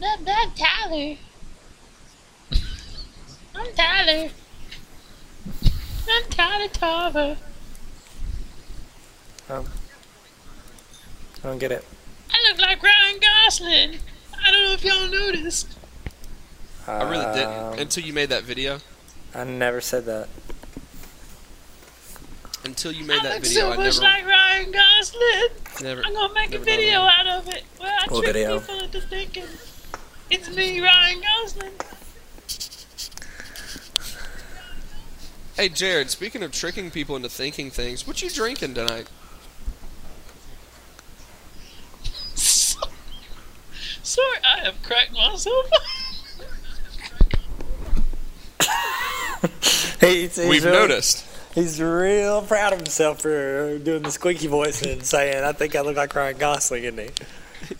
That, that Tyler. I'm Tyler. I'm Tyler Tarver. Um, I don't get it. I look like Ryan Gosling. I don't know if y'all noticed. I really Um, didn't until you made that video. I never said that. Until you made I that look video, so I much never, like Ryan Gosling. never. I'm gonna make a video out of it. Well, I What trick video? people into thinking it's me, Ryan Gosling. Hey, Jared. Speaking of tricking people into thinking things, what you drinking tonight? Sorry, I have cracked myself. He's, he's We've really- noticed. He's real proud of himself for doing the squeaky voice and saying, "I think I look like Ryan Gosling," isn't he?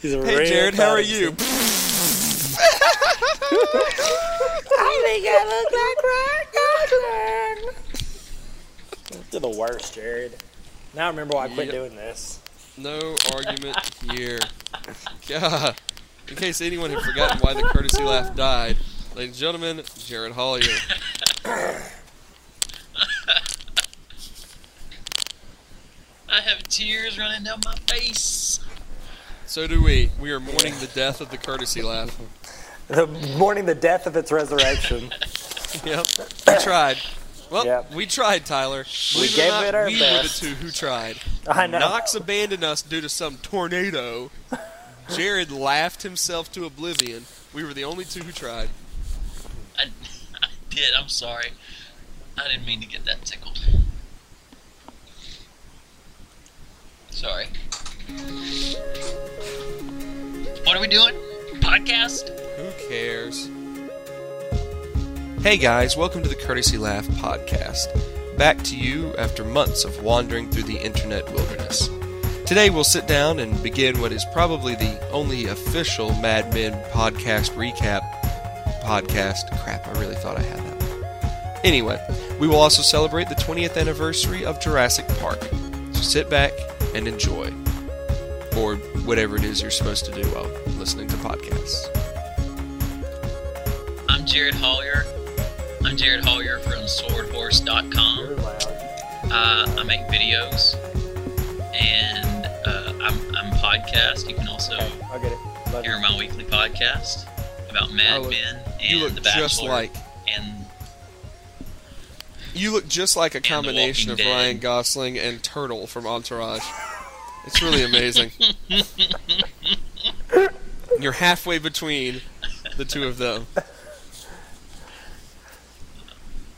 He's Hey, real Jared. How are of you? himself. I think I look like Ryan Gosling. You're the worst, Jared. Now I remember why I quit Yep. doing this. No argument here. God. In case anyone had forgotten why the courtesy laugh died, ladies and gentlemen, Jared Hollier. I have tears running down my face. So do we. We are mourning the death of the courtesy laugh. The mourning the death of its resurrection. Yep. We tried. Well, Yep. we tried, Tyler. Believe it or gave not, it our we best. were the two who tried. I know. Knox abandoned us due to some tornado. Jared laughed himself to oblivion. We were the only two who tried. I, I did. I'm sorry. I didn't mean to get that tickled. Sorry. What are we doing? Podcast? Cares? Hey guys, welcome to the Courtesy Laugh podcast. Back to you after months of wandering through the internet wilderness. Today we'll sit down and begin what is probably the only official Mad Men podcast recap podcast. Crap, I really thought I had that. Anyway, we will also celebrate the 20th anniversary of Jurassic Park. So sit back and enjoy. Or whatever it is you're supposed to do while listening to podcasts. I'm Jared Hollier. I'm Jared Hollier from SwordHorse.com. Uh, I make videos and uh, I'm, I'm podcast. You can also I'll get it. Love hear my weekly podcast about Mad look- Men and You look The Bachelor. just like and you look just like a combination of Dead. Ryan Gosling and Turtle from Entourage. It's really amazing. You're halfway between the two of them.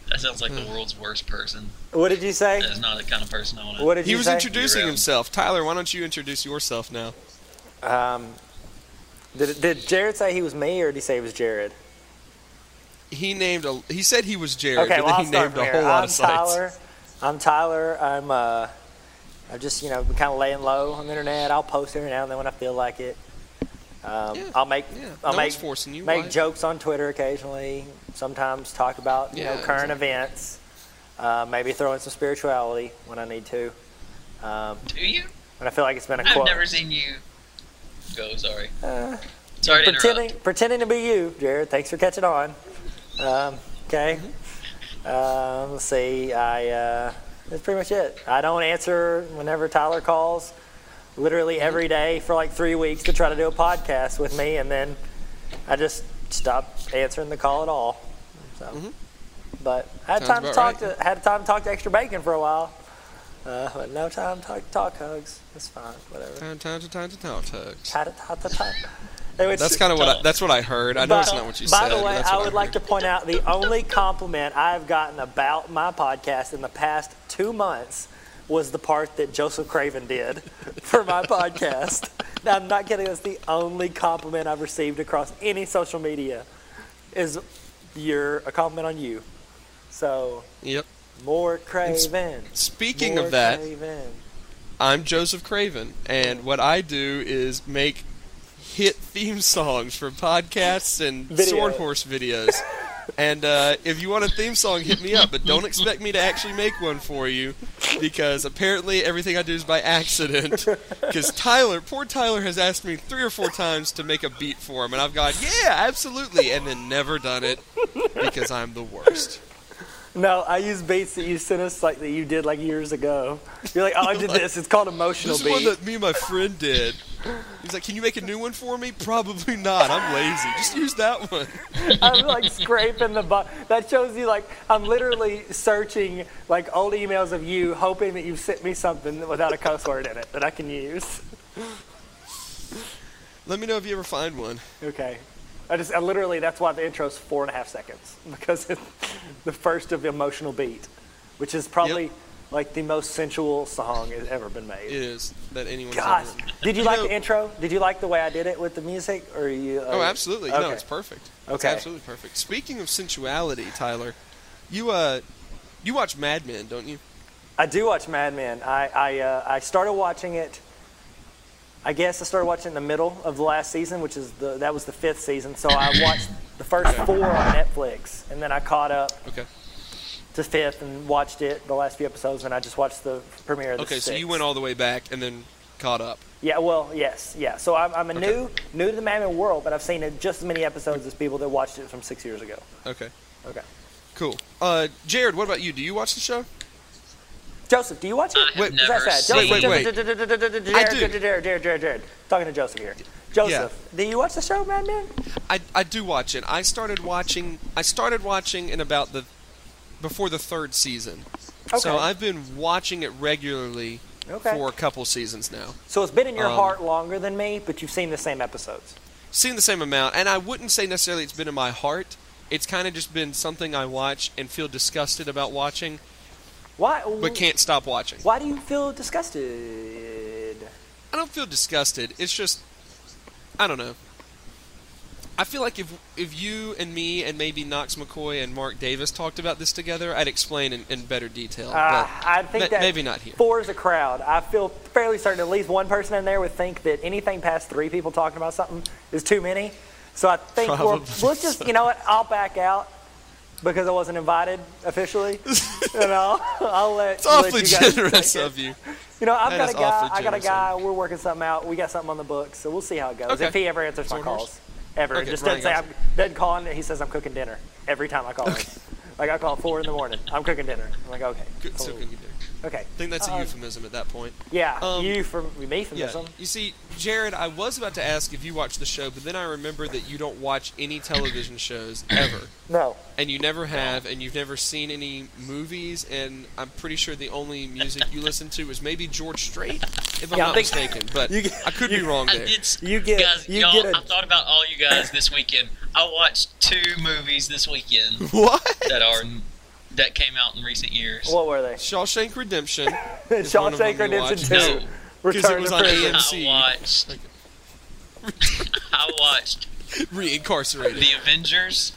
that sounds like Hmm. the world's worst person. What did you say? That is not the kind of person I want to. What did He you was say? introducing You're, um, himself. Tyler, why don't you introduce yourself now? Um, did, did Jared say he was me, or did he say he was Jared? He named a. He said he was Jared, Okay, but well, I'll he named a whole lot I'm of sites. Tyler. I'm Tyler. I'm uh, I've just you know kind of laying low on the internet. I'll post every now and then when I feel like it. Um, Yeah, I'll make Yeah, I'll no make forcing you. make Why? jokes on Twitter occasionally. Sometimes talk about you Yeah, know current exactly. events. Uh, maybe throw in some spirituality when I need to. Um, Do you? when I feel like it's been a I've quote. never seen you go. Sorry. Uh, Sorry to pretending interrupt. pretending to be you, Jared. Thanks for catching on. Um, okay. Um, let's see. I uh, that's pretty much it. I don't answer whenever Tyler calls. Literally every day for like three weeks to try to do a podcast with me, and then I just stopped answering the call at all. So, Mhm. but I had Sounds time to talk right. to had time to talk to extra bacon for a while. Uh, but no time to talk, talk hugs. It's fine. Whatever. Time, time, to time to talk tugs. Ta- ta- ta- ta. Anyway, That's kind of what I, that's what I heard. I know it's not what you by said. the way, I would like to point out the only compliment I've gotten about my podcast in the past two months was the part that Joseph Craven did for my podcast. Now, I'm not kidding. That's the only compliment I've received across any social media. Is your a compliment on you? So Yep. more Craven. Speaking more of that, Craven. I'm Joseph Craven, and what I do is make hit theme songs for podcasts and Video. sword horse videos. and uh, if you want a theme song, hit me up, but don't expect me to actually make one for you. because apparently everything I do is by accident. Because Tyler, poor Tyler, has asked me three or four times to make a beat for him, and I've gone, yeah, absolutely, and then never done it because I'm the worst. No, I use beats that you sent us like that you did like years ago. You're like, oh, I did this. It's called emotional This is one beat. that me and my friend did. He's like, "Can you make a new one for me?" Probably not. I'm lazy. Just use that one. I'm like scraping the bu- That shows you like I'm literally searching like old emails of you, hoping that you've sent me something without a cuss word in it that I can use. Let me know if you ever find one. Okay. I just I literally that's why the intro's four and a half seconds because it's the first of the emotional beat, which is probably Yep. Like the most sensual song has ever been made. It is that anyone's Gosh, ever. did you, You like know- the intro? Did you like the way I did it with the music, or you? Oh, uh, absolutely. Okay. No, it's perfect. It's Okay. absolutely perfect. Speaking of sensuality, Tyler, you uh, you watch Mad Men, don't you? I do watch Mad Men. I I, uh, I started watching it. I guess I started watching in the middle of the last season, which is the that was the fifth season. So I watched the first four on Netflix, and then I caught up Okay. To fifth and watched it the last few episodes, and I just watched the premiere of the Okay, so you went all the way back and then caught up. Yeah, well, yes, yeah. So I'm, I'm a Okay. new new to the Mad Men world, but I've seen just as many episodes as people that watched it from six years ago. Okay. Okay. Cool. Uh, Jared, what about you? Do you watch the show? Joseph, do you watch it? I have Wait, never Is that sad? seen. Wait, wait, wait. Jared, I do. Jared, Jared, Jared, Jared, Jared. Talking to Joseph here. Joseph, do you watch the show, Mad Men? I, I do watch it. I started watching. I started watching in about the before the third season. So I've been watching it regularly Okay. for a couple seasons now. So it's been in your Um, heart longer than me, but you've seen the same episodes. Seen the same amount, and I wouldn't say necessarily it's been in my heart. It's kind of just been something I watch and feel disgusted about watching, Why? but can't stop watching. Why do you feel disgusted? I don't feel disgusted. It's just I don't know. I feel like if if you and me and maybe Knox McCoy and Mark Davis talked about this together, I'd explain in, in better detail. Uh, but I think ma- that maybe not here. Four is a crowd. I feel fairly certain at least one person in there would think that anything past three people talking about something is too many. So I think let's just, you know what? I'll back out because I wasn't invited officially. you know, I'll let. It's awfully let generous of you. You know, I've That got a guy. I got a guy. We're working something out. We got something on the books, so we'll see how it goes. Okay. If he ever answers my calls, horse? Ever, Okay, just doesn't say I'm doesn't call he says I'm cooking dinner every time I call him. Like I call at four in the morning. I'm cooking dinner. I'm like, okay, Good, cool. you do? Okay. I think that's a Um, euphemism at that point. Yeah, Um, you from Yeah. You see, Jared, I was about to ask if you watch the show, but then I remember that you don't watch any television shows ever. No. and you never have, and you've never seen any movies, and I'm pretty sure the only music you listen to is maybe George Strait, if I'm Yeah, not think- mistaken. But you get- I could be wrong I there. did. s- You get- guys, you y'all, get a- I thought about all you guys this weekend. I watched two movies this weekend What? that are that came out in recent years. What were they? Shawshank Redemption. is one of Shawshank Redemption watched. Two. No. 'Cause Return it was on prison. AMC. I watched. I watched Reincarcerated. The Avengers.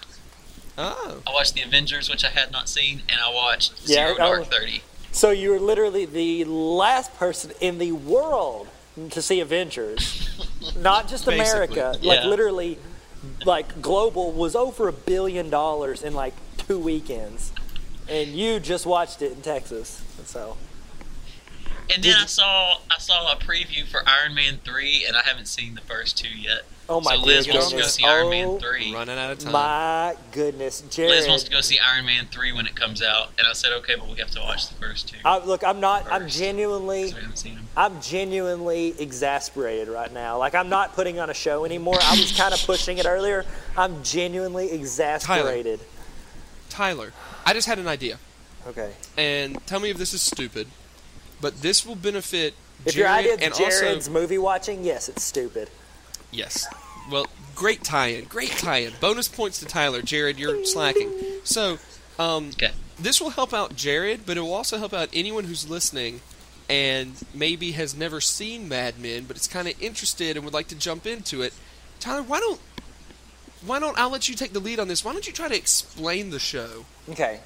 oh. I watched The Avengers, which I had not seen, and I watched Yeah, Zero I- Dark Thirty. So you were literally the last person in the world to see Avengers, not just Basically, America. Like literally, like global was over a billion dollars in like two weekends, and you just watched it in Texas. So And then I saw I saw a preview for Iron Man three, and I haven't seen the first two yet. Oh my so Liz dear wants to go goodness. see Iron Oh Man three. Oh, running out of time. my goodness, Jared. Liz wants to go see Iron Man three when it comes out, and I said okay, but we have to watch the first two. I, look, I'm not. I'm genuinely. So we haven't seen them. I'm genuinely exasperated right now. Like I'm not putting on a show anymore. I was kind of pushing it earlier. I'm genuinely exasperated. Tyler, I just had an idea, Okay. and tell me if this is stupid, but this will benefit If Jared your idea and is Jared's also movie watching, yes, it's stupid. Yes. Well, great tie-in. Great tie-in. Bonus points to Tyler. Jared, you're slacking. So, um, Okay. this will help out Jared, but it will also help out anyone who's listening and maybe has never seen Mad Men, but is kind of interested and would like to jump into it. Tyler, why don't why don't I'll let you take the lead on this? Why don't you try to explain the show Okay.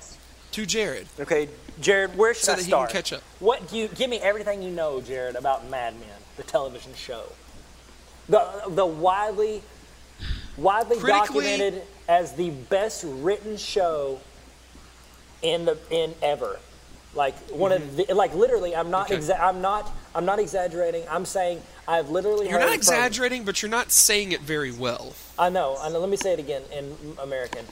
to Jared Okay, Jared, where should so I that he can start? catch up? What do you give me everything you know, Jared, about Mad Men, the television show? The the widely widely Critically- documented as the best written show in the in ever. Like one of mm-hmm. the, like literally. I'm not Okay. exa- I'm not I'm not exaggerating. I'm saying I've literally You're heard not from- exaggerating, but you're not saying it very well. I know. I know. Let me say it again in American.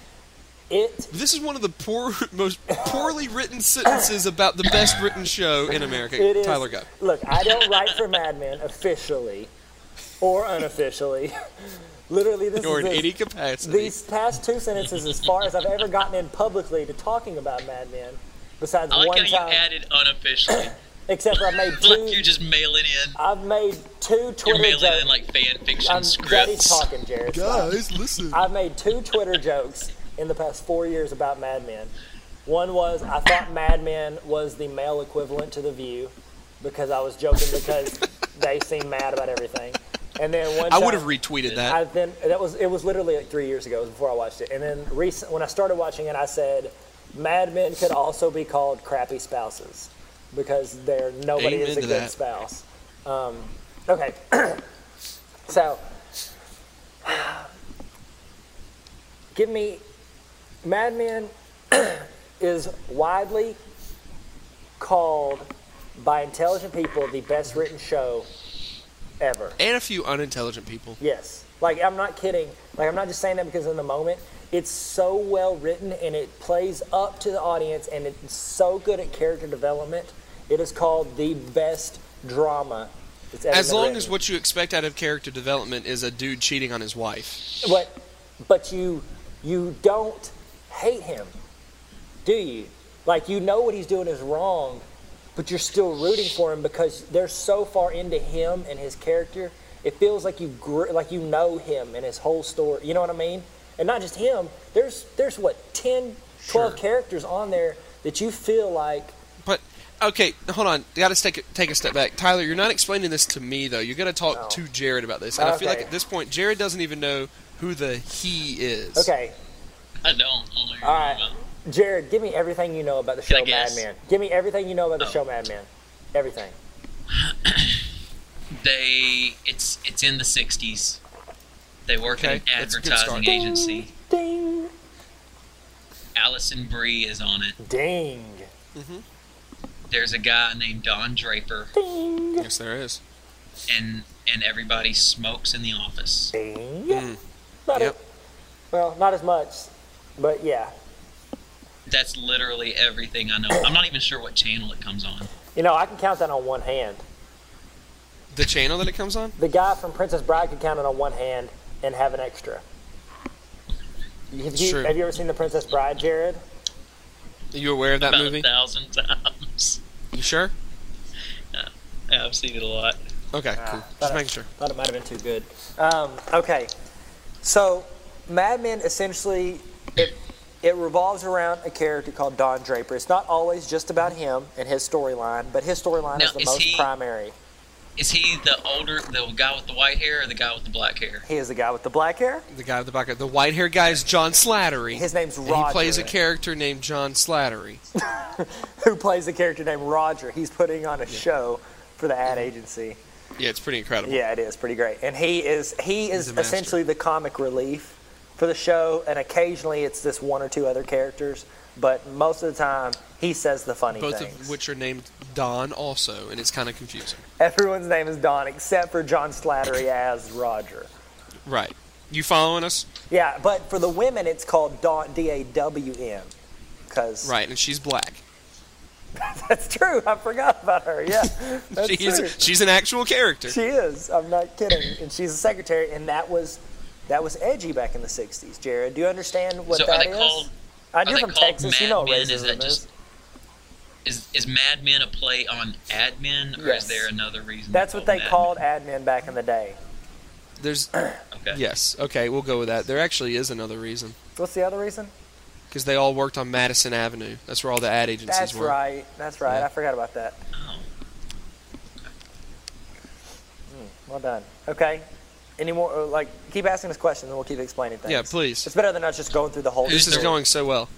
It This is one of the poor, most poorly written sentences about the best written show in America. It is. Tyler, go. Look, I don't write for Mad Men officially or unofficially. Literally, this Or is in this. any capacity. These past two sentences, as far as I've ever gotten in publicly to talking about Mad Men, besides I like one how you added unofficially. except for I made like two. you're just mailing in. I've made two You're Twitter mailing jokes. in like fan fiction I'm Daddy's scripts. talking, Jared. Stop. listen. I've made two Twitter jokes in the past four years about Mad Men. One was I thought Mad Men was the male equivalent to The View because I was joking because they seem mad about everything. And then one I time- would have retweeted that. I then that was it was literally like three years ago it was before I watched it. And then recent when I started watching it, I said Mad Men could also be called crappy spouses because they're nobody Amen is a good that. spouse. Um, okay, so give me Mad Men is widely called by intelligent people the best written show ever. and a few unintelligent people. Yes. Like I'm not kidding. Like I'm not just saying that because in the moment it's so well written and it plays up to the audience and it's so good at character development. It is called the best drama. As long written. as what you expect out of character development is a dude cheating on his wife. but but you you don't hate him, do you? Like you know what he's doing is wrong, but you're still rooting for him because they're so far into him and his character. It feels like you gr- like you know him and his whole story. You know what I mean? And not just him. There's there's what 10, 12 Sure. characters on there that you feel like okay, hold on. You Got to take a, take a step back. Tyler, you're not explaining this to me though. You got to talk No. to Jared about this. And I feel like at this point, Jared doesn't even know who the he is. okay, I don't. Know all right, about. Jared, give me everything you know about the Can show Mad guess? Men. Give me everything you know about the Oh. show Mad Men. Everything. They it's it's in the '60s. They work Okay, in an that's a good start. advertising agency. Ding. Alison Brie is on it. Ding. Mm-hmm. There's a guy named Don Draper, Ding. Yes, there is. and and everybody smokes in the office. Ding. Mm. Not Yep. a- well, not as much, but yeah. That's literally everything I know. I'm not even sure what channel it comes on. You know, I can count that on one hand. The channel that it comes on? The guy from Princess Bride could count it on one hand and have an extra. Have you, True. have you ever seen The Princess Bride, Jared? Are you aware of that About movie? a thousand times. You sure? Yeah, I've seen it a lot. Okay, Ah, cool. Just I- making sure. Thought it might have been too good. Um, okay, so Mad Men essentially it it revolves around a character called Don Draper. It's not always just about him and his storyline, but his storyline is the is most he- primary. Is he the older, the guy with the white hair, or the guy with the black hair? He is the guy with the black hair. The guy with the black hair. the white haired guy is John Slattery. His name's and Roger. he plays a character named John Slattery. who plays a character named Roger. He's putting on a show for the ad agency. Yeah, it's pretty incredible. Yeah, it is pretty great. And he is he is He's a master. essentially the comic relief for the show, and occasionally it's this one or two other characters, but most of the time he says the funny Both things. of which are named Don also, and it's kind of confusing. Everyone's name is Don except for John Slattery as Roger. Right. You following us? Yeah, but for the women it's called Dawn D A W N. Cause Right, and she's black. that's true. I forgot about her. Yeah, that's she's true. she's an actual character. She is. I'm not kidding. And she's a secretary, and that was that was edgy back in the '60s. Jared, do you understand what So are that they is? called- I are do from called Texas. You know what racism Is that is. just- Is is Mad Men a play on admin, or Yes. is there another reason? That's what they Mad called admin back in the day. There's Okay. yes, okay, we'll go with that. There actually is another reason What's the other reason? because they all worked on Madison Avenue. That's where all the ad agencies That's were. That's right. That's right. Yeah. I forgot about that. Oh. Hmm. Well done. Okay. Any more? uh, Like, keep asking us questions, and we'll keep explaining things. Yeah, please. It's better than us just going through the whole. This is going so well.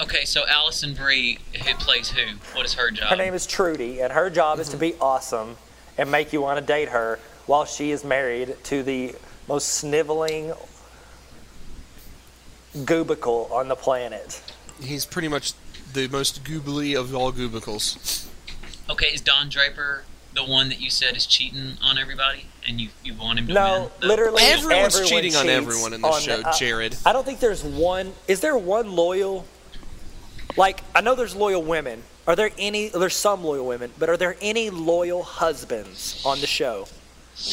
Okay, so Alison Brie, who plays who? What is her job? Her name is Trudy, and her job is to be awesome and make you want to date her while she is married to the most sniveling goobicle on the planet. He's pretty much the most goobly of all goobicles. Okay, is Don Draper the one that you said is cheating on everybody, and you you want him to No, win? the- literally Everyone's everyone cheating on everyone in this on show, the- uh, Jared. I don't think there's one. Is there one loyal? Like I know there's loyal women. Are there any? There's some loyal women, but are there any loyal husbands on the show?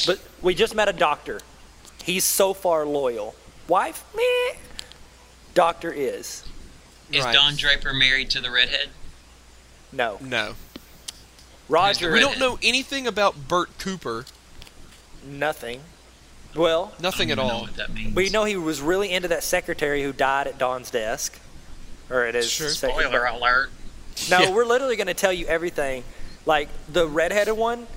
But we just met a doctor. He's so far loyal. Wife, meh. Doctor is Is Right. Don Draper married to the redhead? no. No. Roger, We don't know anything about Bert Cooper. Nothing. Well, Nothing at all. what that means. we know he was really into that secretary who died at Don's desk, or it is his Sure. sec- Spoiler alert. No, Yeah. we're literally going to tell you everything. Like the redheaded one,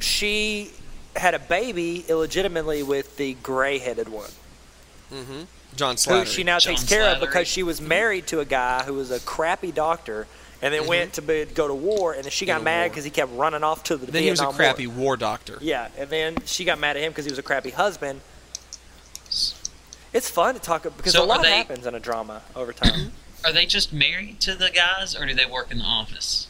she had a baby illegitimately with the gray-headed one, Mm-hmm. John who she now John takes care of because she was married to a guy who was a crappy doctor, and then mm-hmm. went to be, go to war, and then she Go got to mad because he kept running off to the then he was a crappy War. war doctor. Yeah, and then she got mad at him because he was a crappy husband. It's fun to talk because So a lot they- happens in a drama over time. Are they just married to the guys, or do they work in the office?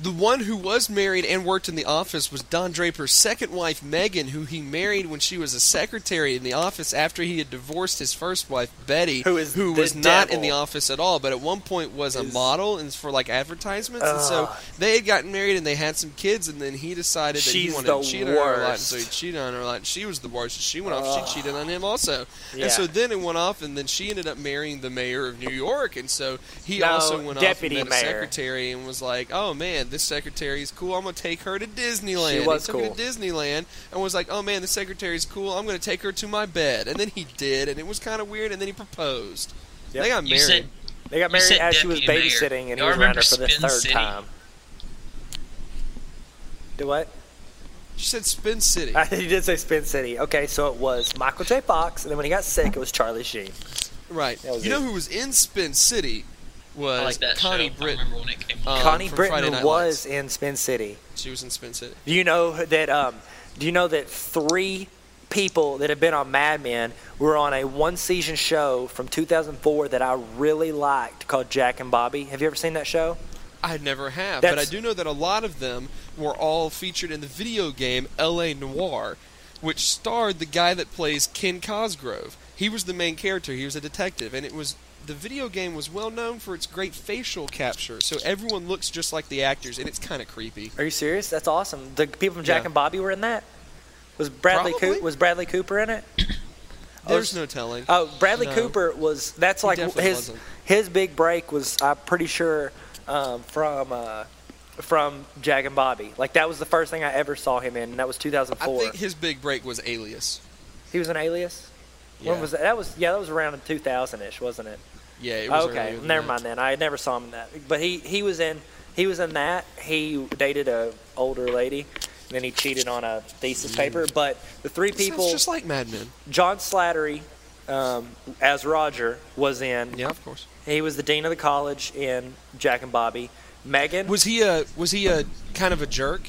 The one who was married and worked in the office was Don Draper's second wife, Megan, who he married when she was a secretary in the office after he had divorced his first wife, Betty, Who is the was not in the office at all, but at one point was a Is- model and for like advertisements. and so ah. they had gotten married and they had some kids, and then he decided that he wanted to cheat on her a lot, and so he cheated on her a lot. And she was the worst. She went off. She ah. cheated on him also, Yeah. and so then it went off, and then she ended up marrying the mayor of New York, and so he No, also went off and met a mayor. secretary and was like, "Oh man, this secretary is cool. I'm gonna take her to Disneyland." She was he took her cool. to Disneyland and was like, "Oh man, this is cool. I'm gonna take her to my bed." And then he did, and it was kind of weird. And then he proposed. Yep. They got married. said They got married as she was deputy mayor. babysitting, and he Y'all was around her for the Spin third City? time. Do what? she said Spin City. he did say Spin City. Okay, so it was Michael J. Fox, and then when he got sick, it was Charlie Sheen. right. That was You know who was in Spin City? Was I like that Connie show. I Britton. remember when it came. Um, Connie from Friday Britton Night was Lights. in Spin City. She was in Spin City. Do you know that? Um, do you know that three people that have been on Mad Men were on a one-season show from 2004 that I really liked called Jack and Bobby? Have you ever seen that show? I never have, but I do know that a lot of them were all featured in the video game L.A. Noire, which starred the guy that plays Ken Cosgrove. He was the main character. He was a detective, and it was the video game was well known for its great facial capture. So everyone looks just like the actors, and it's kind of creepy. Are you serious? That's awesome. The people from Jack Yeah. and Bobby were in that. Was Bradley. Cooper? Was Bradley Cooper in it? There's no telling. Oh, Bradley No. Cooper was. That's like his wasn't. his big break was. I'm pretty sure um, from uh, from Jack and Bobby. Like that was the first thing I ever saw him in, and that was 2004. I 2004. think his big break was Alias. he was an Alias. Yeah, When was that? That was yeah. That was around 2000ish, wasn't it? Yeah it was okay, than never that. mind then. I never saw him in that. But he he was in he was in that. He dated a older lady. And then he cheated on a thesis paper. But the three Sounds people, just like Mad Men. John Slattery um, as Roger was in. Yeah, of course. He was the dean of the college in Jack and Bobby. Megan, Was he a was he a kind of a jerk?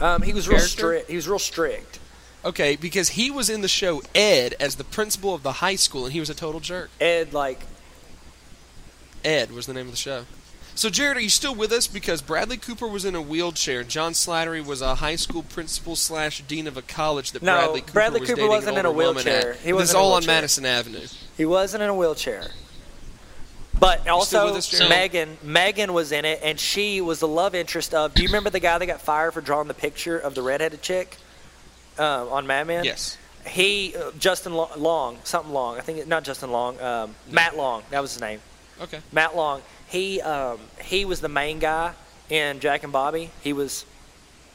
um, he was real strict. He was real strict. Okay, because he was in the show Ed as the principal of the high school, and he was a total jerk. Ed, like, Ed was the name of the show. So, Jared, are you still with us? Because Bradley Cooper was in a wheelchair. John Slattery was a high school principal slash dean of a college that No, Bradley Cooper Bradley was Cooper dating wasn't in a wheelchair. at. He is all on. Madison Avenue. he wasn't in a wheelchair. But also, us, Megan, Megan was in it, and she was the love interest of. Do you remember the guy that got fired for drawing the picture of the redheaded chick um, on Mad Men? Yes. He, uh, Justin Long, something Long. I think not Justin Long. Um, Matt Long. That was his name. Okay. Matt Long. He um, he was the main guy in Jack and Bobby. He was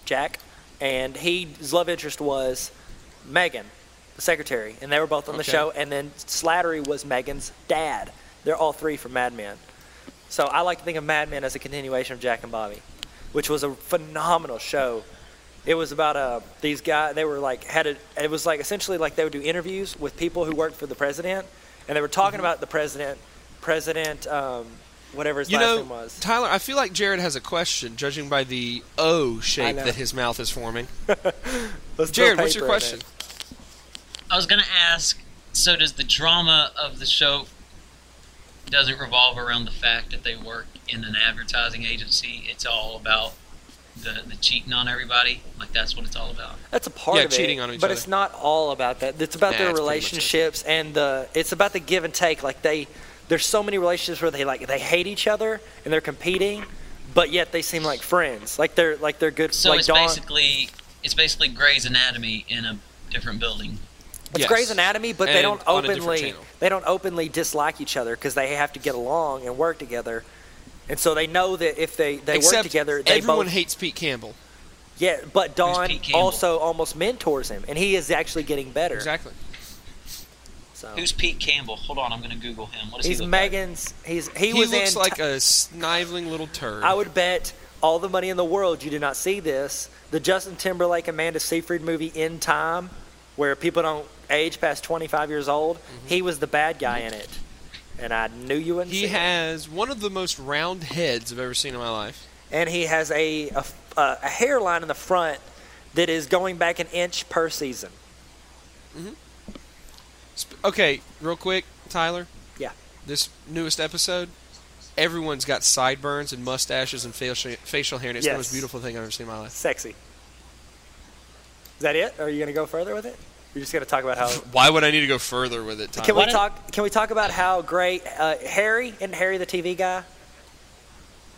Jack, and he, his love interest was Megan, the secretary, and they were both on the Okay. show. And then Slattery was Megan's dad. They're all three from Mad Men. So I like to think of Mad Men as a continuation of Jack and Bobby, which was a phenomenal show. It was about uh, these guys. They were like had a. It was like essentially like they would do interviews with people who worked for the president, and they were talking about the president, president, um, whatever his You last know, name was. Tyler, I feel like Jared has a question, judging by the O shape that his mouth is forming. Let's Jared, what's your question? I was gonna ask. So does the drama of the show doesn't revolve around the fact that they work in an advertising agency. It's all about the, the cheating on everybody. Like that's what it's all about. That's a part Yeah, of it. cheating on each but other. it's not all about that. It's about Nah, their it's pretty much it. relationships and the. It's about the give and take. Like they, there's so many relationships where they like they hate each other and they're competing, but yet they seem like friends. Like they're like they're good. So like it's Dawn. basically it's basically Grey's Anatomy in a different building. It's Yes. Grey's Anatomy, but they don't on a different openly they don't openly dislike each other because they have to get along and work together, and so they know that if they they Except work together, they everyone both hates Pete Campbell. yeah. But Dawn Pete Campbell? also almost mentors him, and he is actually getting better. Exactly. So Who's Pete Campbell? Hold on, I'm gonna Google him. What does he's he look like? Megan's. He's he, He, was looks in. like Ti- a sniveling little turd. I would bet all the money in the world you did not see this. The Justin Timberlake Amanda Seyfried movie In Time, where people don't age past 25 years old. Mm-hmm. He was the bad guy in it, and I knew you wouldn't. he see it. has one of the most round heads I've ever seen in my life. and he has a, a, a a hairline in the front that is going back an inch per season. Sp- Okay, real quick, Tyler. Yeah. This newest episode, everyone's got sideburns and mustaches and facial facial hair, and it's the most beautiful thing I've ever seen in my life. Sexy. Is that it? Or are you going to go further with it? You're just going to talk about how. Why would I need to go further with it, Tyler? Can we talk? Can we talk about how great uh, Harry and Harry the TV guy?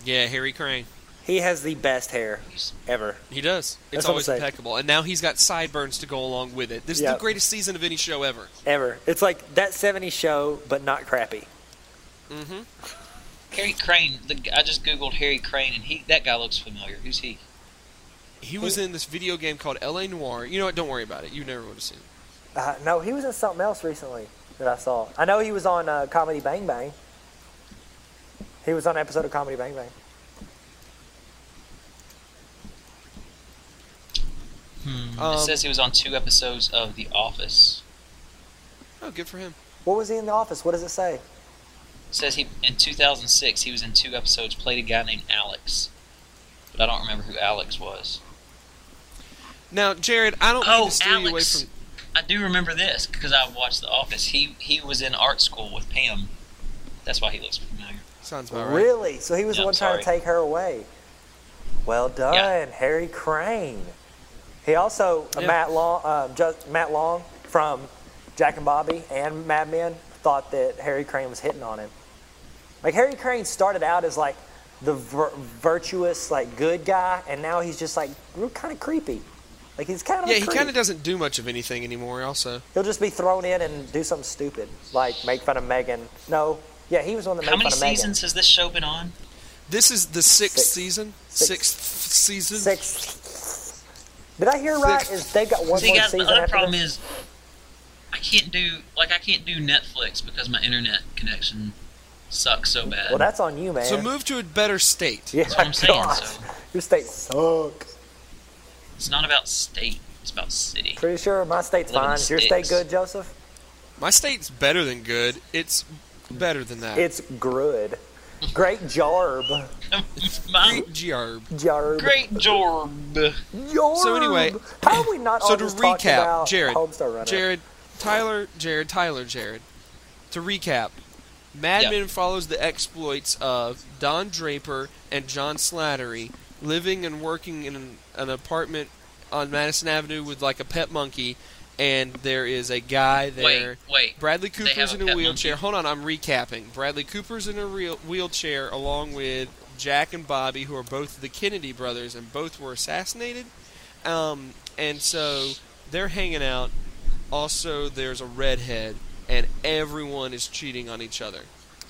yeah, Harry Crane. He has the best hair ever. He does. It's what I'm always impeccable, and now he's got sideburns to go along with it. This is Yeah. the greatest season of any show ever. Ever. It's like that 70s show, but not crappy. Mm-hmm. Harry Crane. The, g- I just googled Harry Crane, and he that guy looks familiar. Who's he? He was in this video game called L.A. Noire. You know what? Don't worry about it. You never would have seen it. Uh, no, he was in something else recently that I saw. I know he was on uh, Comedy Bang Bang. He was on an episode of Comedy Bang Bang. Um, it says he was on two episodes of The Office. oh, good for him. What was he in the office? What does it say? It says he in 2006 he was in two episodes. Played a guy named Alex, but I don't remember who Alex was. Now, Jared, I don't mean Oh, to steer you away Alex. from. I do remember this because I watched The Office. He he was in art school with Pam. That's why he looks familiar. Sounds about right. Really? So he was the Yeah, one trying to take her away. Well done, Yeah. Harry Crane. He also uh, Yeah. Matt Long, uh, just Matt Long from Jack and Bobby and Mad Men thought that Harry Crane was hitting on him. Like Harry Crane started out as like the vir- virtuous, like good guy, and now he's just like real kind of creepy. Like he's kind of Yeah, a he kind of doesn't do much of anything anymore. Also, He'll just be thrown in and do something stupid, like make fun of Megan. No, yeah, he was on the How many fun of Megan. seasons has this show been on? this is the sixth Six. season, Six. sixth season. Six. Did I hear right? Six. Is they got one See, more guys, the other after problem this? is I can't do like I can't do Netflix because my internet connection sucks so bad. Well, that's on you, man. So move to a better state. yeah, That's what I'm saying. So Your state sucks. it's not about state; it's about city. Pretty sure my state's fine. Is your state good, Joseph? My state's better than good. It's better than that. It's good. Great jarb. My Jarb. Jarb. great Jorb. Jarb. So anyway, how are we not So all to just talking recap, about Jared, Homestar Runner? Jared, Tyler, Jared, Tyler, Jared. To recap, Mad Yeah. Men follows the exploits of Don Draper and John Slattery living and working in an, an apartment on Madison Avenue with like a pet monkey, and there is a guy there. Wait, wait. Bradley Cooper's in a a wheelchair. monkey? Hold on, I'm recapping. Bradley Cooper's in a real wheelchair along with Jack and Bobby, who are both the Kennedy brothers, and both were assassinated. Um, and so they're hanging out. Also, there's a redhead, and everyone is cheating on each other.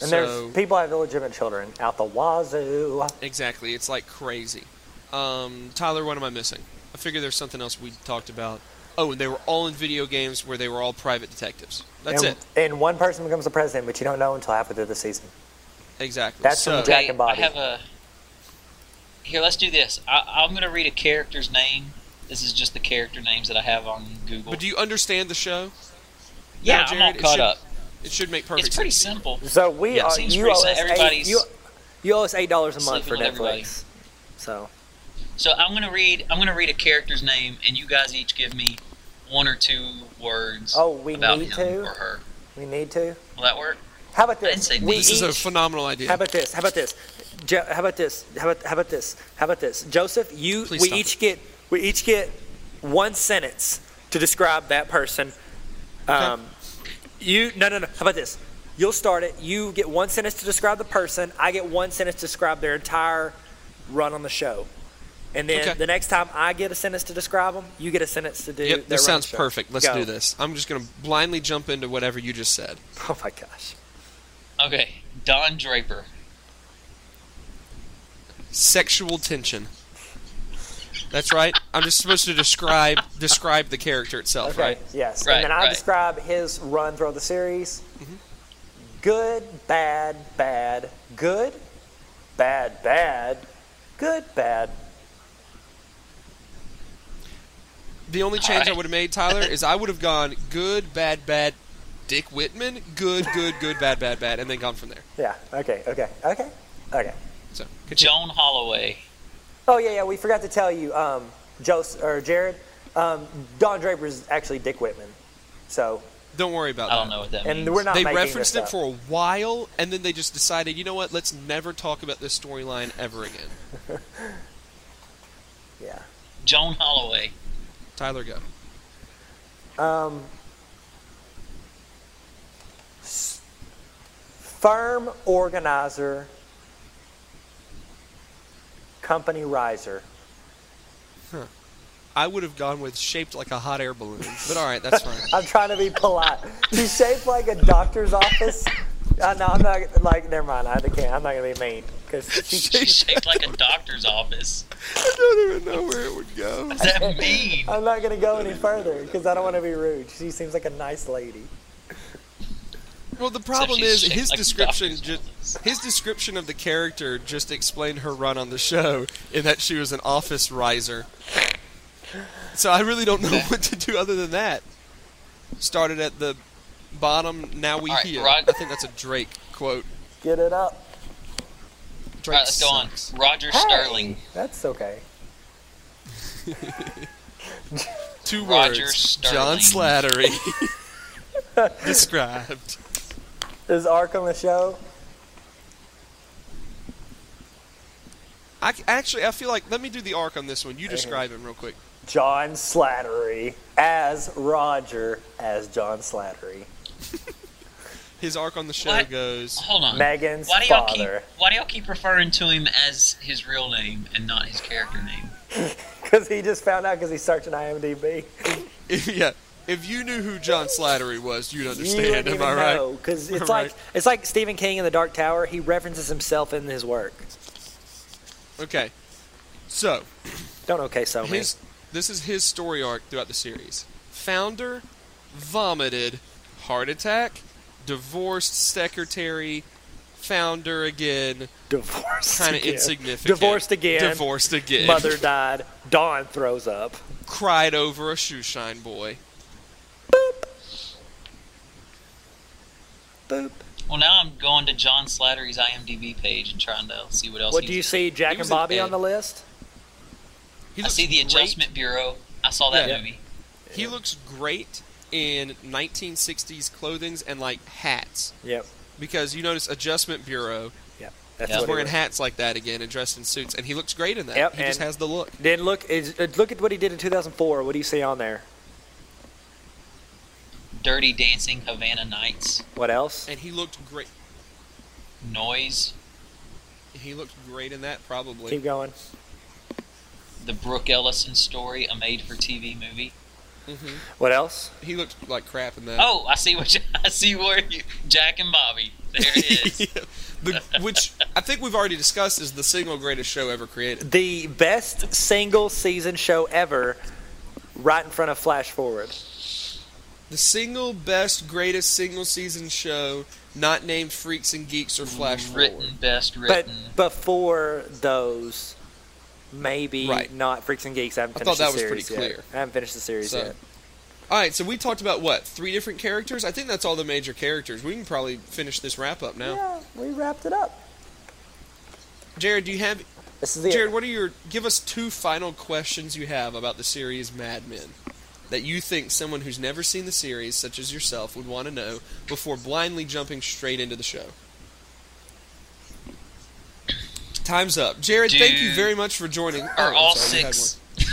and so there's people have illegitimate children out the wazoo. exactly, it's like crazy. Um, Tyler, what am I missing? I figure there's something else we talked about. Oh, and they were all in video games where they were all private detectives. That's and, it. And one person becomes the president, but you don't know until halfway through the season. Exactly. That's so, from Jack Okay, and Bobby. I have a. Here, let's do this. I, I'm going to read a character's name. This is just the character names that I have on Google. But do you understand the show? yeah, now, I'm Jared, all it caught should- up. It should make perfect It's pretty sense. simple. So we Yeah, are. You owe sad. us eight. You, you owe us eight dollars a month for sleeping everybody. Netflix. So So I'm going to read. I'm going to read a character's name, and you guys each give me one or two words Oh, we about need him to? or her. we need to. Will that work? How about I this? say We This is a phenomenal idea. How about this? How about this? Jo- how about this? How about how about this? How about this? Joseph, you Please we stop each get we each get one sentence to describe that person. Um, you no no no. How about this? You'll start it. You get one sentence to describe the person. I get one sentence to describe their entire run on the show. And then Okay. the next time I get a sentence to describe them, you get a sentence to do. Yep, this sounds show. perfect. Let's Go. do this. I'm just going to blindly jump into whatever you just said. Oh my gosh. Okay, Don Draper. Sexual tension. That's right. I'm just supposed to describe describe the character itself, Okay. right? Yes. Right, and then I right. describe his run through the series. Mm-hmm. Good, bad, bad, good, bad, bad, good, bad. The only change I would have made, Tyler, is I would have gone good, bad, bad, Dick Whitman, good, good, good, bad, bad, bad, and then gone from there. Yeah. Okay. Okay. Okay. Okay. So, continue. Joan Holloway. Oh yeah, yeah. We forgot to tell you, um, Joseph or Jared. Um, Don Draper is actually Dick Whitman. So, Don't worry about I that. don't know what that and means. we're not They referenced this it up. for a while, and then they just decided, you know what? Let's never talk about this storyline ever again. Yeah. Joan Holloway. Tyler, go. Um, firm organizer, company riser. I would have gone with shaped like a hot air balloon, but all right, that's fine. I'm trying to be polite. She's shaped like a doctor's office. Uh, no, I'm not like. Never mind. I can't. I'm not gonna be mean because she. She's shaped like a doctor's office. I don't even know where it would go. What does that mean? I'm not gonna go any further because I don't want to be rude. She seems like a nice lady. Well, the problem she's is his like description. doctor's Just, his description of the character just explained her run on the show in that she was an office riser. So I really don't know what to do other than that. Started at the bottom, now we All right, hear. Rod- I think that's a Drake quote. Get it up. Drake All right, let's go on. Roger Hey, Sterling. That's okay. Two Roger words. John Slattery. Described. Is Ark on the show? I c- actually, I feel like let me do the arc on this one. You describe him real quick. John Slattery as Roger as John Slattery. His arc on the show What? goes. Hold on. Megan's why do y'all father. keep Why do y'all keep referring to him as his real name and not his character name? Because he just found out because he's searching IMDb. yeah, if you knew who John Slattery was, you'd understand. wouldn't Am even I right? know because it's Am I like it's like Stephen King in The Dark Tower. He references himself in his work. Okay, so Don't okay so me. this is his story arc throughout the series. Founder, vomited, heart attack, divorced secretary, founder again, Divorced kind of insignificant. Divorced again. Divorced again. Mother died. Dawn throws up. cried over a shoeshine boy. Boop. Boop. Well, now I'm going to John Slattery's IMDb page and trying to see what else. What he's do you see, Jack and Bobby on the list? He I see the great. Adjustment Bureau. I saw that Yeah. movie. He looks great in 1960s clothings and like hats Yep. because you notice Adjustment Bureau. Yep. That's He's what he wearing hats like that again and dressed in suits, and he looks great in that. Yep, he just has the look. Then look, is, uh, look at what he did in 2004. What do you see on there? Dirty Dancing, Havana Nights, What else? And he looked great. Noise, He looked great in that, probably. Keep going. the Brooke Ellison story, a made-for-TV movie. Hmm What else? He looked like crap in that. Oh, I see what you, I see where you, Jack and Bobby. There it is. Yeah. The- which I think we've already discussed is the single greatest show ever created. The best single season show ever, right in front of Flash Forward. The single best, greatest single season show, not named Freaks and Geeks or Flash written Forward. best But before those, maybe Right. not Freaks and Geeks. I haven't I finished thought that the was pretty series yet. clear. I haven't finished the series So- yet. All right, so we talked about what three different characters. I think that's all the major characters. We can probably finish this wrap up now. Yeah, we wrapped it up. Jared, do you have? This is it. Jared, what are your? Give us two final questions you have about the series Mad Men. that you think someone who's never seen the series, such as yourself, would want to know before blindly jumping straight into the show? Time's up. Jared, thank you very much for joining. Are Oh, all sorry, six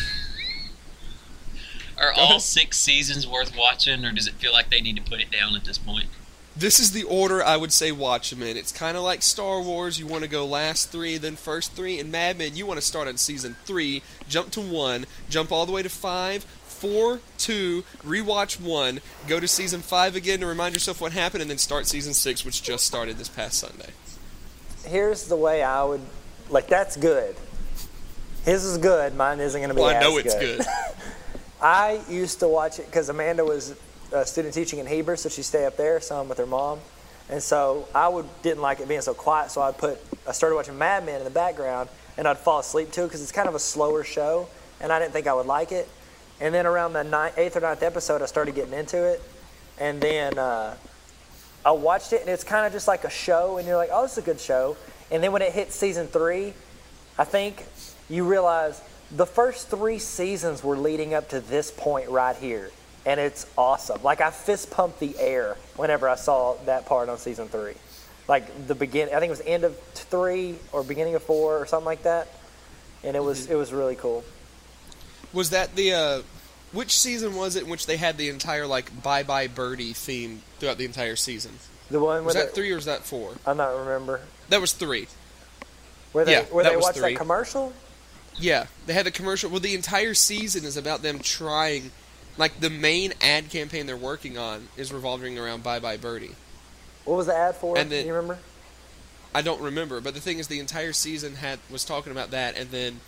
are Go all ahead. six seasons worth watching, or does it feel like they need to put it down at this point? This is the order I would say watch them in. It's kind of like Star Wars. You want to go last three, then first three. And Mad Men, you want to start on season three, jump to one, jump all the way to five, four, two, rewatch one, go to season five again to remind yourself what happened, and then start season six, which just started this past Sunday. Here's the way I would like. That's good. His is good. Mine isn't going to be. Well, I know it's good. I used to watch it because Amanda was a student teaching in Heber, so she'd stay up there, some with her mom, and so I would didn't like it being so quiet. So I'd put I started watching Mad Men in the background, and I'd fall asleep too because it's kind of a slower show, and I didn't think I would like it. And then around the ninth, eighth or ninth episode, I started getting into it, and then uh, I watched it, and it's kind of just like a show, and you're like, oh, it's a good show. And then when it hit season three, I think you realize the first three seasons were leading up to this point right here. And it's awesome. Like I fist pumped the air whenever I saw that part on season three. Like the beginning, I think it was end of three or beginning of four or something like that. And it was it was really cool. Was that the uh, which season was it in which they had the entire like Bye Bye Birdie theme throughout the entire season? The one Was that three or was that four? I don't remember That was three. where they Yeah, where that they watched three. that commercial. Yeah, they had the commercial. Well, the entire season is about them trying, like the main ad campaign they're working on is revolving around Bye Bye Birdie. What was the ad for? And then- Do you remember? I don't remember, but the thing is, the entire season had was talking about that, and then,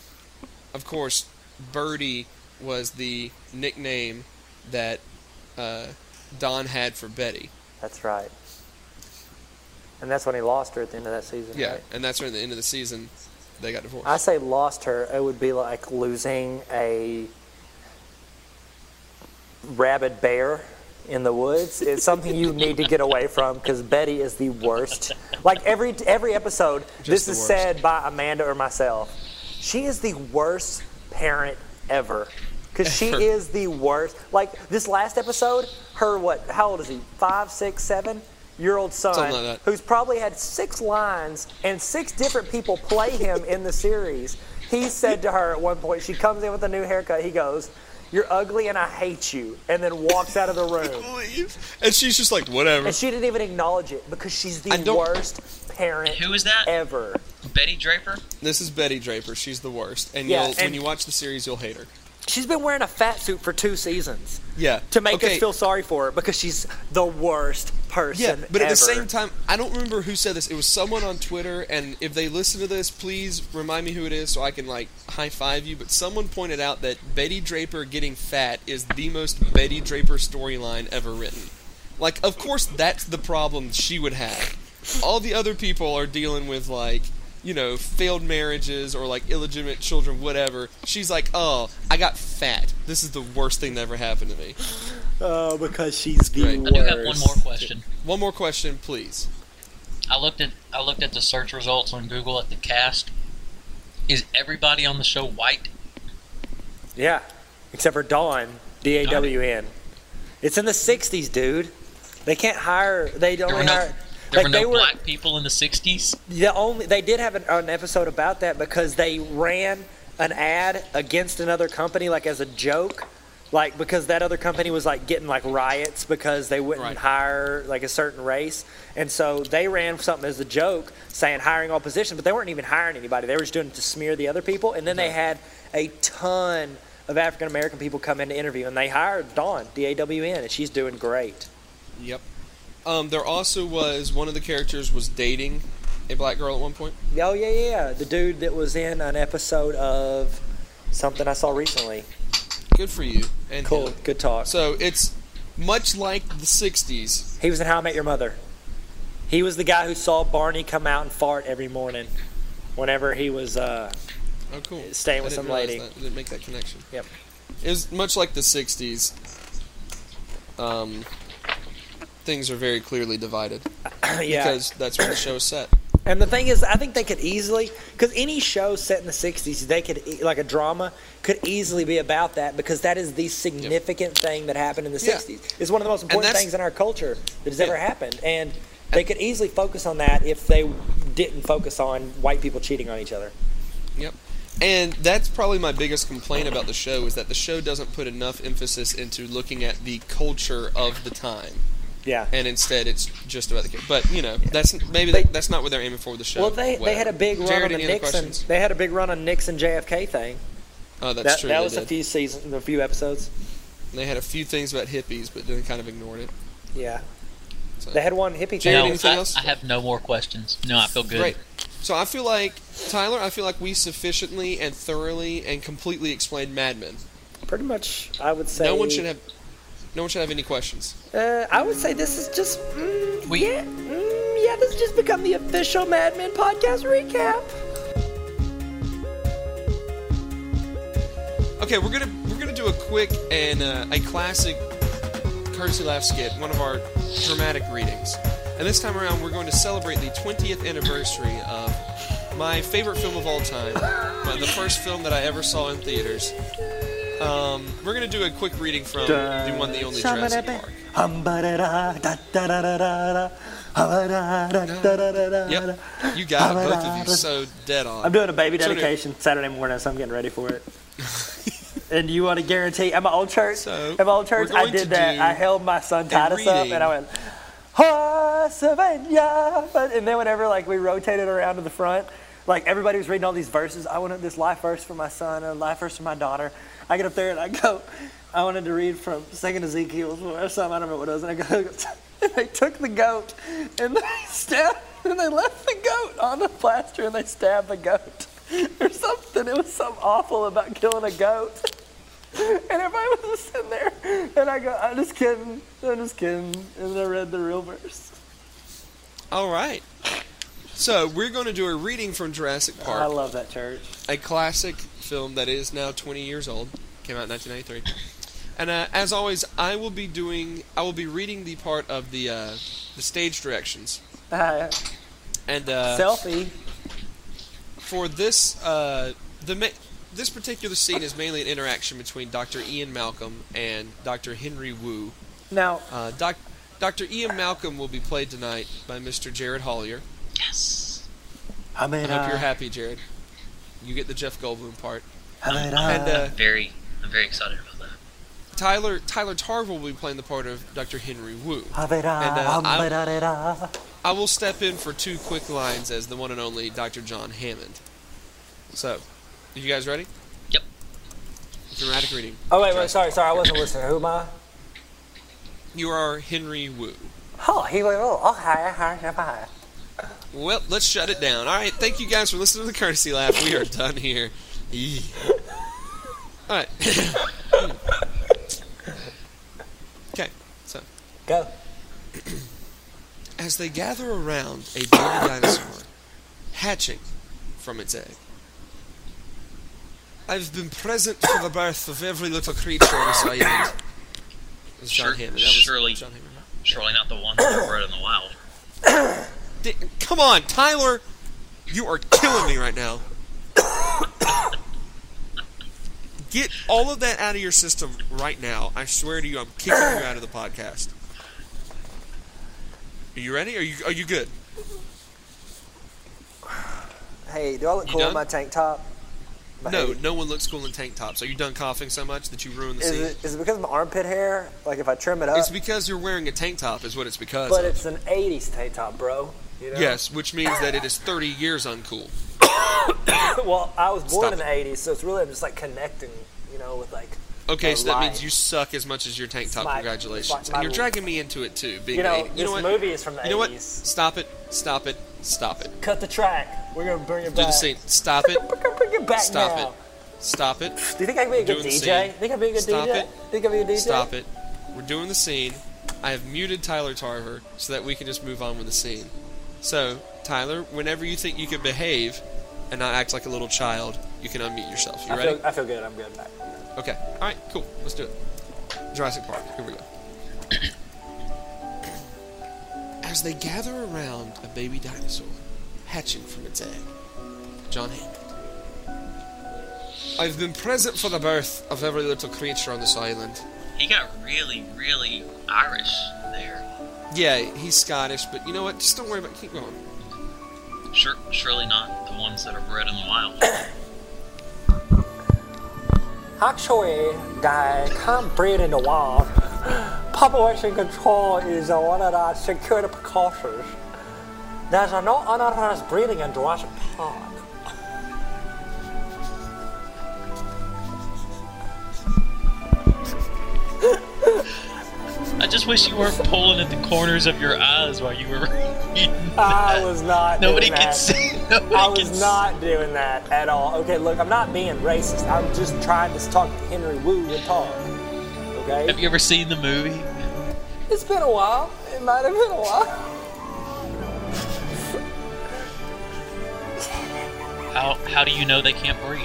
of course, Birdie was the nickname that uh, Don had for Betty. That's right. And that's when he lost her at the end of that season. Yeah, right? and that's when at the end of the season they got divorced. I say lost her, it would be like losing a rabid bear in the woods. It's something you need to get away from because Betty is the worst. Like every every episode, this is worst. said by Amanda or myself. She is the worst parent ever. Because she is the worst. Like this last episode, her what? How old is he? Five, six, seven year old son, like who's probably had six lines and six different people play him in the series. He said to her at one point, she comes in with a new haircut. He goes, "You're ugly and I hate you," and then walks out of the room. and she's just like, whatever. And she didn't even acknowledge it because she's the worst parent Who is that? ever. Betty Draper. This is Betty Draper. She's the worst, and Yeah, you'll, when you watch the series, you'll hate her. She's been wearing a fat suit for two seasons Yeah, to make okay. us feel sorry for her because she's the worst person Yeah, but at ever. the same time, I don't remember who said this. It was someone on Twitter, and if they listen to this, please remind me who it is so I can like high five you. But someone pointed out that Betty Draper getting fat is the most Betty Draper storyline ever written. Like, of course, that's the problem she would have. All the other people are dealing with like. You know, failed marriages or like illegitimate children, whatever. She's like, oh, I got fat. This is the worst thing that ever happened to me. Oh, because she's the Great. worst. I do have one more question. One more question, please. I looked at I looked at the search results on Google at the cast. Is everybody on the show white? Yeah, except for Dawn, D A W N. It's in the '60s, dude. They can't hire. They don't were no, hire. There like were they no were black people in the '60s. the only. They did have an, an episode about that because they ran an ad against another company, like as a joke, like because that other company was like getting like riots because they wouldn't Right. hire like a certain race, and so they ran something as a joke saying hiring all positions, but they weren't even hiring anybody. They were just doing it to smear the other people, and then they had a ton of African American people come in to interview, and they hired Dawn D A W N, and she's doing great. Yep. Um, there also was one of the characters was dating a black girl at one point. Oh yeah, yeah, yeah. The dude that was in an episode of something I saw recently. Good for you. And Cool, him. good talk. So it's much like the '60s. He was in How I Met Your Mother. He was the guy who saw Barney come out and fart every morning, whenever he was. Uh, Oh, cool. Staying with some lady. That. I didn't make that connection. Yep. It was much like the '60s. Um, things are very clearly divided yeah. because that's where the show is set. And the thing is, I think they could easily, because any show set in the '60s, they could like a drama could easily be about that because that is the significant thing that happened in the Yeah. '60s. It's one of the most important things in our culture that has Yeah. ever happened, and they could easily focus on that if they didn't focus on white people cheating on each other. Yep. And that's probably my biggest complaint about the show is that the show doesn't put enough emphasis into looking at the culture of the time, Yeah. and instead it's just about the kid. But you know, that's maybe They- that's not what they're aiming for with the show. Well, they, they had a big run Jared, on the Nixon. They had a big run on Nixon JFK thing. Oh, that's That, true. that they was a few seasons, a few episodes. They had a few things about hippies, but then kind of ignored it. Yeah. So. They had one hippie. Jared, no, anything I, else? I have no more questions. No, I feel good. Great. So I feel like Tyler, I feel like we sufficiently and thoroughly and completely explained Mad Men. Pretty much, I would say. No one should have. No one should have any questions. Uh, I would say this is just. Mm, We- yeah, mm, yeah, this has just become the official Mad Men podcast recap. Okay, we're gonna we're gonna do a quick and uh, a classic courtesy laugh skit, one of our dramatic readings. And this time around, we're going to celebrate the 20th anniversary of my favorite film of all time, the first film that I ever saw in theaters. Um, we're gonna do a quick reading from the one, the only Jurassic Park. Yep, you got it, both of you, so dead on. I'm doing a baby So dedication Saturday morning, so I'm getting ready for it. and you want to guarantee? At my old church, So, at my old church, I did that. I held my son Titus up, and I went, "Ha, Savannah." But- And then whenever like we rotated around to the front, like everybody was reading all these verses. I wanted this life verse for my son a life verse for my daughter. I get up there and I go, I wanted to read from Second Ezekiel or something. I don't know what it was. And I go, and they took the goat and they stabbed and they left the goat on the plaster and they stabbed the goat or something. It was something awful about killing a goat. And everybody was just sitting there, and I go, I'm just kidding, I'm just kidding. And I read the real verse. All right. So we're going to do a reading from Jurassic Park. I love that church. a classic film that is now 20 years old. Came out in 1993. And uh, as always, I will be doing, I will be reading the part of the uh, the stage directions. Uh, And uh, selfie. for this, uh, the ma- this particular scene is mainly an interaction between Dr. Ian Malcolm and Dr. Henry Wu. Now, Uh, doc- Dr. Ian Malcolm will be played tonight by Mr. Jared Hollier. Yes. I mean, I hope uh, you're happy, Jared. You get the Jeff Goldblum part. I mean, uh, And uh, Very, I'm very excited about that. Tyler Tyler Tarver will be playing the part of Dr. Henry Wu. I uh, and, uh, I- I, mean, uh, I will step in for two quick lines as the one and only Dr. John Hammond. So, are you guys ready? Yep. Dramatic reading. Oh wait, wait, sorry, sorry, I wasn't listening. Who am I? You are Henry Wu. Oh, he was. Oh, hi, hi, hi. Well, let's shut it down. All right, thank you guys for listening to the courtesy laugh. We are done here. Eee. All right. okay, so Go. as they gather around a baby dinosaur hatching from its egg. I've been present for the birth of every little creature on this island. That was John Sure- Hammond. That was surely- John Hammond. Surely not the ones that were in the wild. Di- Come on, Tyler! You are killing me right now. Get all of that out of your system right now. I swear to you, I'm kicking you out of the podcast. Are you ready? Are you are you good? Hey, do I look You cool done? in my tank top? My No, no one looks cool in tank tops. Are you done coughing so much that you ruined the Is scene? it, is it because of my armpit hair? Like if I trim it up? It's because you're wearing a tank top, is what it's because. but of. it's an 80s tank top, bro. You know? Yes, which means that it is 30 years uncool. well, I was born Stop in the 80s, so it's really just like connecting, you know, with like. Okay, so that lie. means you suck as much as your tank top. my- Congratulations. my- my- and you're dragging me into it too. Being You know, an 80 this you know what? movie is from the You know what? 80s. Stop it. Stop it. Stop it. Cut the track. We're gonna bring it Do back. the scene. Stop it. Bring it back Stop now. it. Stop it. Do you think I can be a good DJ? Think I can be a good Stop DJ? it. Think I can be a DJ? Stop it. We're doing the scene. I have muted Tyler Tarver so that we can just move on with the scene. So, Tyler, whenever you think you can behave and not act like a little child, you can unmute yourself. You I ready? feel, I feel good. I'm good. Back. Okay. All right. Cool. Let's do it. Jurassic Park. Here we go. As they gather around a baby dinosaur hatching from its egg. John Hammond. I've been present for the birth of every little creature on this island. He got really, really Irish there. Yeah, he's Scottish, but you know what? Just don't worry about. Keep going. Sure, surely not the ones that are bred in the wild. Actually, they can't breed in the wild. Population control is uh, one of the security precautions. There's no unauthorized breeding in Jurassic Park. Wish you weren't pulling at the corners of your eyes while you were reading. That. I was not. Nobody can see. Nobody I can was see. not doing that at all. Okay, look, I'm not being racist. I'm just trying to talk to Henry Wu and talk. Okay? Have you ever seen the movie? It's been a while. It might have been a while. How how do you know they can't breathe?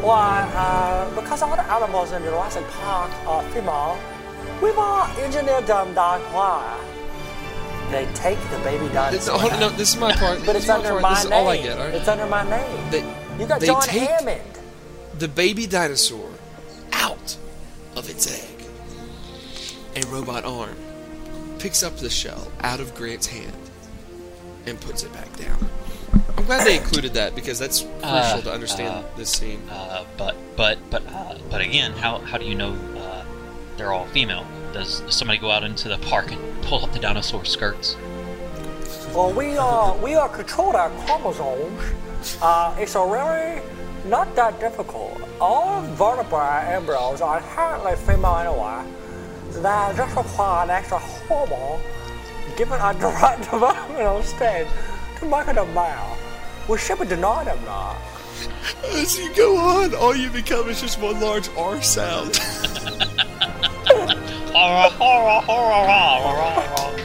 Why, uh, because all the animals in the Jurassic Park are female, we've all engineered them that way. They take the baby dinosaur. hold no, this is my part. but it's my under part. my This is name. all I get. All right? It's under my name. They, you got they John take Hammond. the baby dinosaur out of its egg. A robot arm picks up the shell out of Grant's hand and puts it back down. I'm glad they included that because that's crucial Uh, to understand uh, this scene. Uh, but but but uh, but again, how how do you know uh, they're all female? Does somebody go out into the park and pull up the dinosaur skirts? Well, we are we are controlled our chromosomes. Uh, it's a really not that difficult. All vertebrate embryos are inherently female anyway. They just require an extra hormone given at the right developmental stage to make it a male. We should be denied them that. As you go on, all you become is just one large R sound. Horror, horror, horror, horror, horror.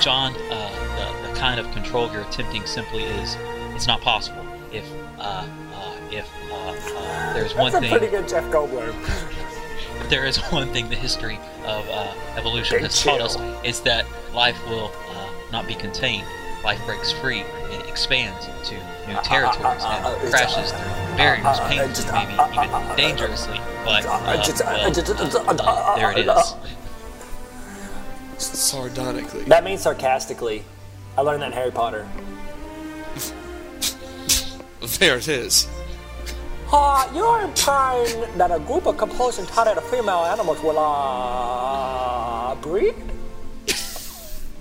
John, uh, the, the kind of control you're attempting simply is it's not possible. If uh, uh, if uh, uh, there's one That's a thing pretty good Jeff Goldblum. If there is one thing the history of uh, evolution Big has taught us, chill. it's that life will uh, not be contained. Life breaks free. It expands into new territories uh, uh, and uh, crashes uh, through barriers, uh, uh, painfully, just, uh, maybe uh, uh, even uh, dangerously. But uh, uh, uh, well, uh, uh, uh, uh, there it uh. Sardonically. That means sarcastically. I learned that in Harry Potter. There it is. Uh, you're implying that a group of composed entirely of female animals will, uh, breed?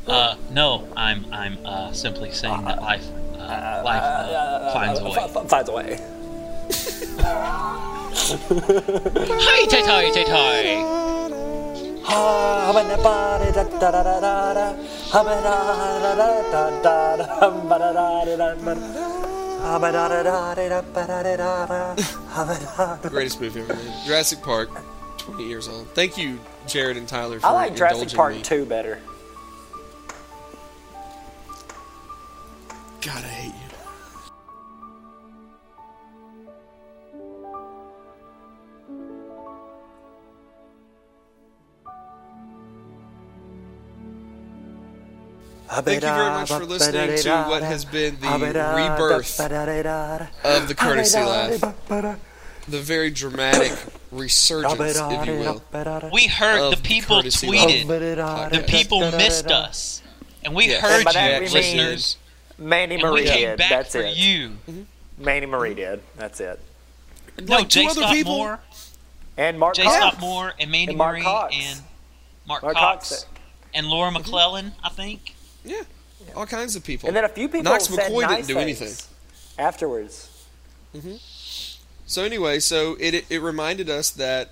Uh, no, I'm I'm uh, simply saying that life uh, life uh, finds a way. F- f- finds a way. Hi, tay tay tay tay. Ah, Greatest movie ever made. Jurassic Park, 20 years old. Thank you, Jared and Tyler, for I like Jurassic Park me. 2 better. God, I hate you. Thank you very much for listening to what has been the rebirth of the courtesy laugh. The very dramatic resurgence, if you will. We heard the the people courtesy tweeted. The people missed us, and we Yes. heard And you, we listeners. Manny Marie came did. back That's for it. you. Mm-hmm. Manny Marie did. That's it. No, Like two Jay other Scott people- Moore, And Mark Jay Cox. Scott Moore, and Mandy And Mark Marie, Cox. and Mark, Mark Cox, Cox. and Laura mm-hmm. McClellan, I think. Yeah, all kinds of people. And then a few people Knox said McCoy nice didn't do things anything. afterwards. Mm-hmm. So anyway, so it it reminded us that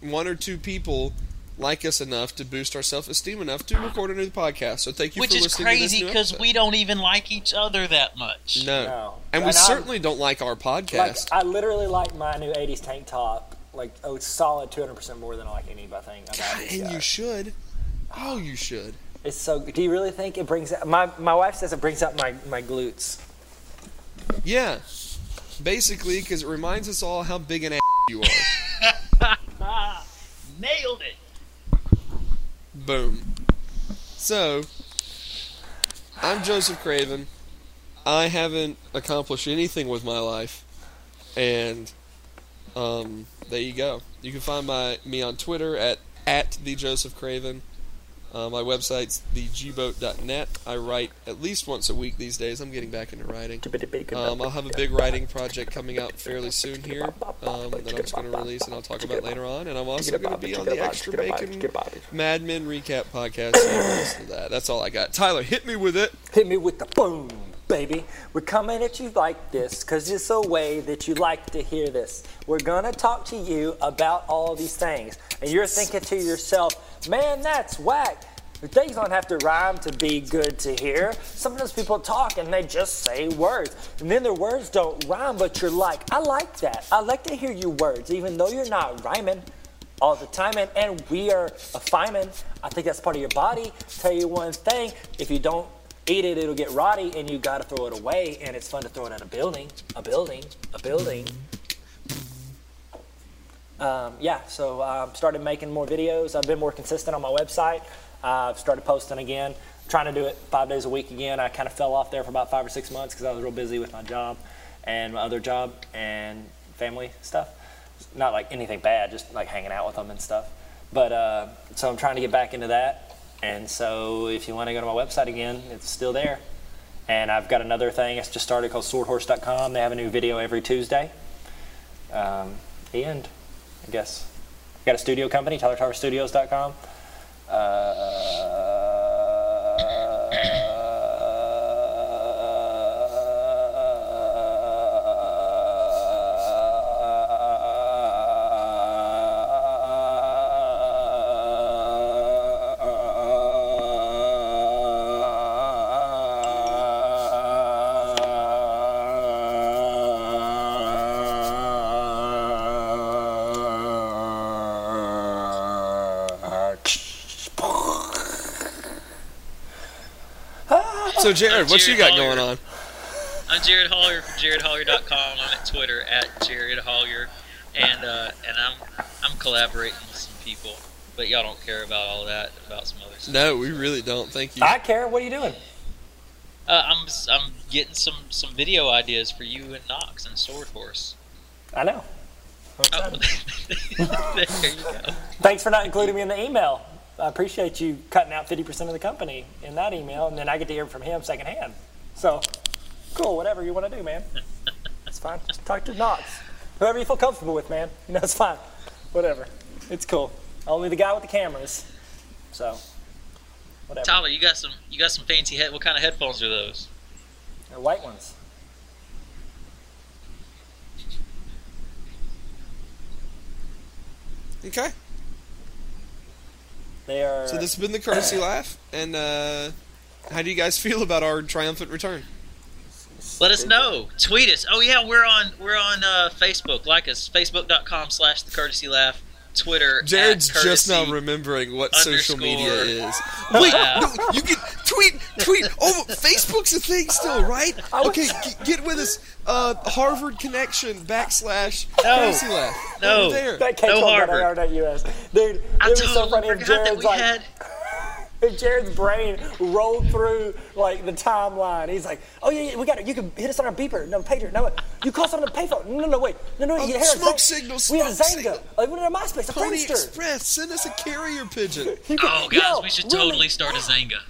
one or two people like us enough to boost our self esteem enough to record a new podcast. So thank you Which for is listening crazy to this new because we don't even like each other that much. no. No. and we I'm- certainly don't like our Like podcast. I literally like my new '80s tank top, like oh, solid 200 percent more than I like any thing about God, and guy. you should. Oh, you should. It's so. Do you really think it brings? My my wife says it brings up my my glutes. Yeah. Basically, because it reminds us all how big an ass you are. Nailed it. Boom. So, I'm Joseph Craven. I haven't accomplished anything with my life, and um, there you go. You can find my me on Twitter at at the Joseph Craven. Uh, my website's thegboat.net. I write at least once a week these days. I'm getting back into writing. Um, I'll have a big writing project coming out fairly soon here um, that I'm just going to release and I'll talk about later on. And I'm also going to be on the Extra Bacon Mad Men recap podcast. So that. That's all I got. Tyler, hit me with it. Hit me with the boom, baby. We're coming at you like this because it's a way that you like to hear this. We're going to talk to you about all these things. And you're thinking to yourself, man, that's whack. Things don't have to rhyme to be good to hear. Sometimes people talk and they just say words. And then their words don't rhyme, but you're like, I like that. I like to hear your words, even though you're not rhyming all the time. And, and we are a fireman. I think that's part of your body. Tell you one thing if you don't eat it, it'll get rotty and you gotta throw it away. And it's fun to throw it at a building, a building, a building. Um, yeah, so I um, started making more videos. I've been more consistent on my website. I've started posting again, trying to do it five days a week again. I kind of fell off there for about five or six months because I was real busy with my job and my other job and family stuff. Not like anything bad, just like hanging out with them and stuff. But uh, so I'm trying to get back into that. And so if you want to go to my website again, it's still there. And I've got another thing. It's just started called swordhorse.com. They have a new video every Tuesday. Um, the end. I guess. Got a studio company, TylerTowerStudios.com. Uh, Jared, what you got Hollier. going on? I'm Jared Hollier from JaredHollier.com. I'm at Twitter at Jared Hollier, and uh, and I'm I'm collaborating with some people, but y'all don't care about all that about some other stuff. No, we really don't. Thank you. I care. What are you doing? Uh, I'm I'm getting some some video ideas for you and Knox and Sword Horse. I know. Oh, there you go. Thanks for not including me in the email. I appreciate you cutting out 50% of the company in that email, and then I get to hear from him secondhand. So, cool, whatever you want to do, man. It's fine. Just talk to Knox. Whoever you feel comfortable with, man. You know, it's fine. Whatever. It's cool. Only the guy with the cameras. So, whatever. Tyler, you got some you got some fancy head. What kind of headphones are those? They're white ones. Okay. They are. So this has been the courtesy laugh, and uh, how do you guys feel about our triumphant return? Let us know. Tweet us. Oh yeah, we're on we're on uh, Facebook. Like us. Facebook.com slash the courtesy laugh. Twitter. at Jared's just now remembering what social media is. Wait, no, you can tweet, tweet. Oh, Facebook's a thing still, right? Okay, g- get with us. Uh, Harvard Connection backslash No. courtesy laugh. No. Over there. that came No from Harvard. .us. Dude, I it was so funny if forgot that Jared's we like, had. if Jared's brain rolled through like the timeline, he's like, "Oh yeah, yeah we got it. You can hit us on our beeper, no pager. No, you call us on the payphone. No, no, wait, no, no, Oh, you hear smoke us. signal, We had a Xanga. Like, we had a MySpace, a Pony Friendster. Express, send us a carrier pigeon. Can- Oh, guys, yo, we should really- totally start a Xanga.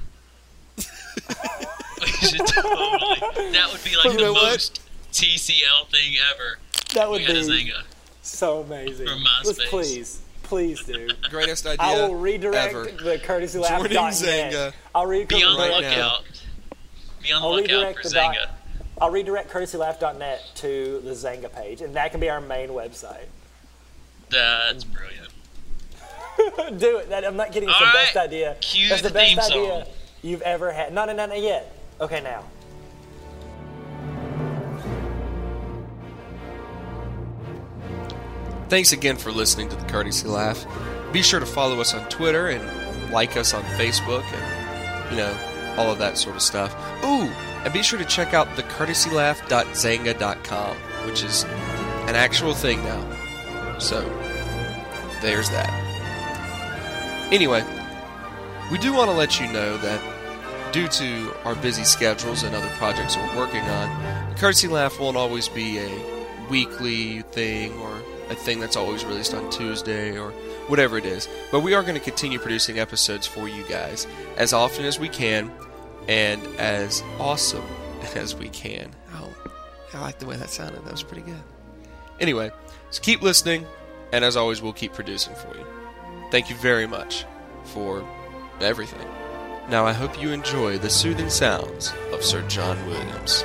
We should totally. That would be like You the know what? most TCL thing ever. That would had a be Xanga. so amazing. From Let's MySpace. please, please do. Greatest idea I will redirect ever. the courtesy laugh. Joining dot Xanga. net. I'll re- Be on the Right now. lookout. Be on the I'll lookout redirect for the Xanga. dot- I'll redirect courtesylaugh.net to the Xanga page, and that can be our main website. That's brilliant. Do it. That, I'm not kidding. It's All the right. best idea. Cue That's the, the best theme idea song. You've ever had. No, no, no, not yet. Okay, now. Thanks again for listening to the Courtesy Laugh. Be sure to follow us on Twitter and like us on Facebook and, you know, all of that sort of stuff. Ooh, and be sure to check out the courtesylaugh.xanga.com, which is an actual thing now. So, there's that. Anyway, We do want to let you know that due to our busy schedules and other projects we're working on, the Courtesy Laugh won't always be a weekly thing or a thing that's always released on Tuesday or whatever it is. But we are going to continue producing episodes for you guys as often as we can and as awesome as we can. Oh, I like the way that sounded. That was pretty good. Anyway, so keep listening, and as always, we'll keep producing for you. Thank you very much for everything. Now, I hope you enjoy the soothing sounds of Sir John Williams.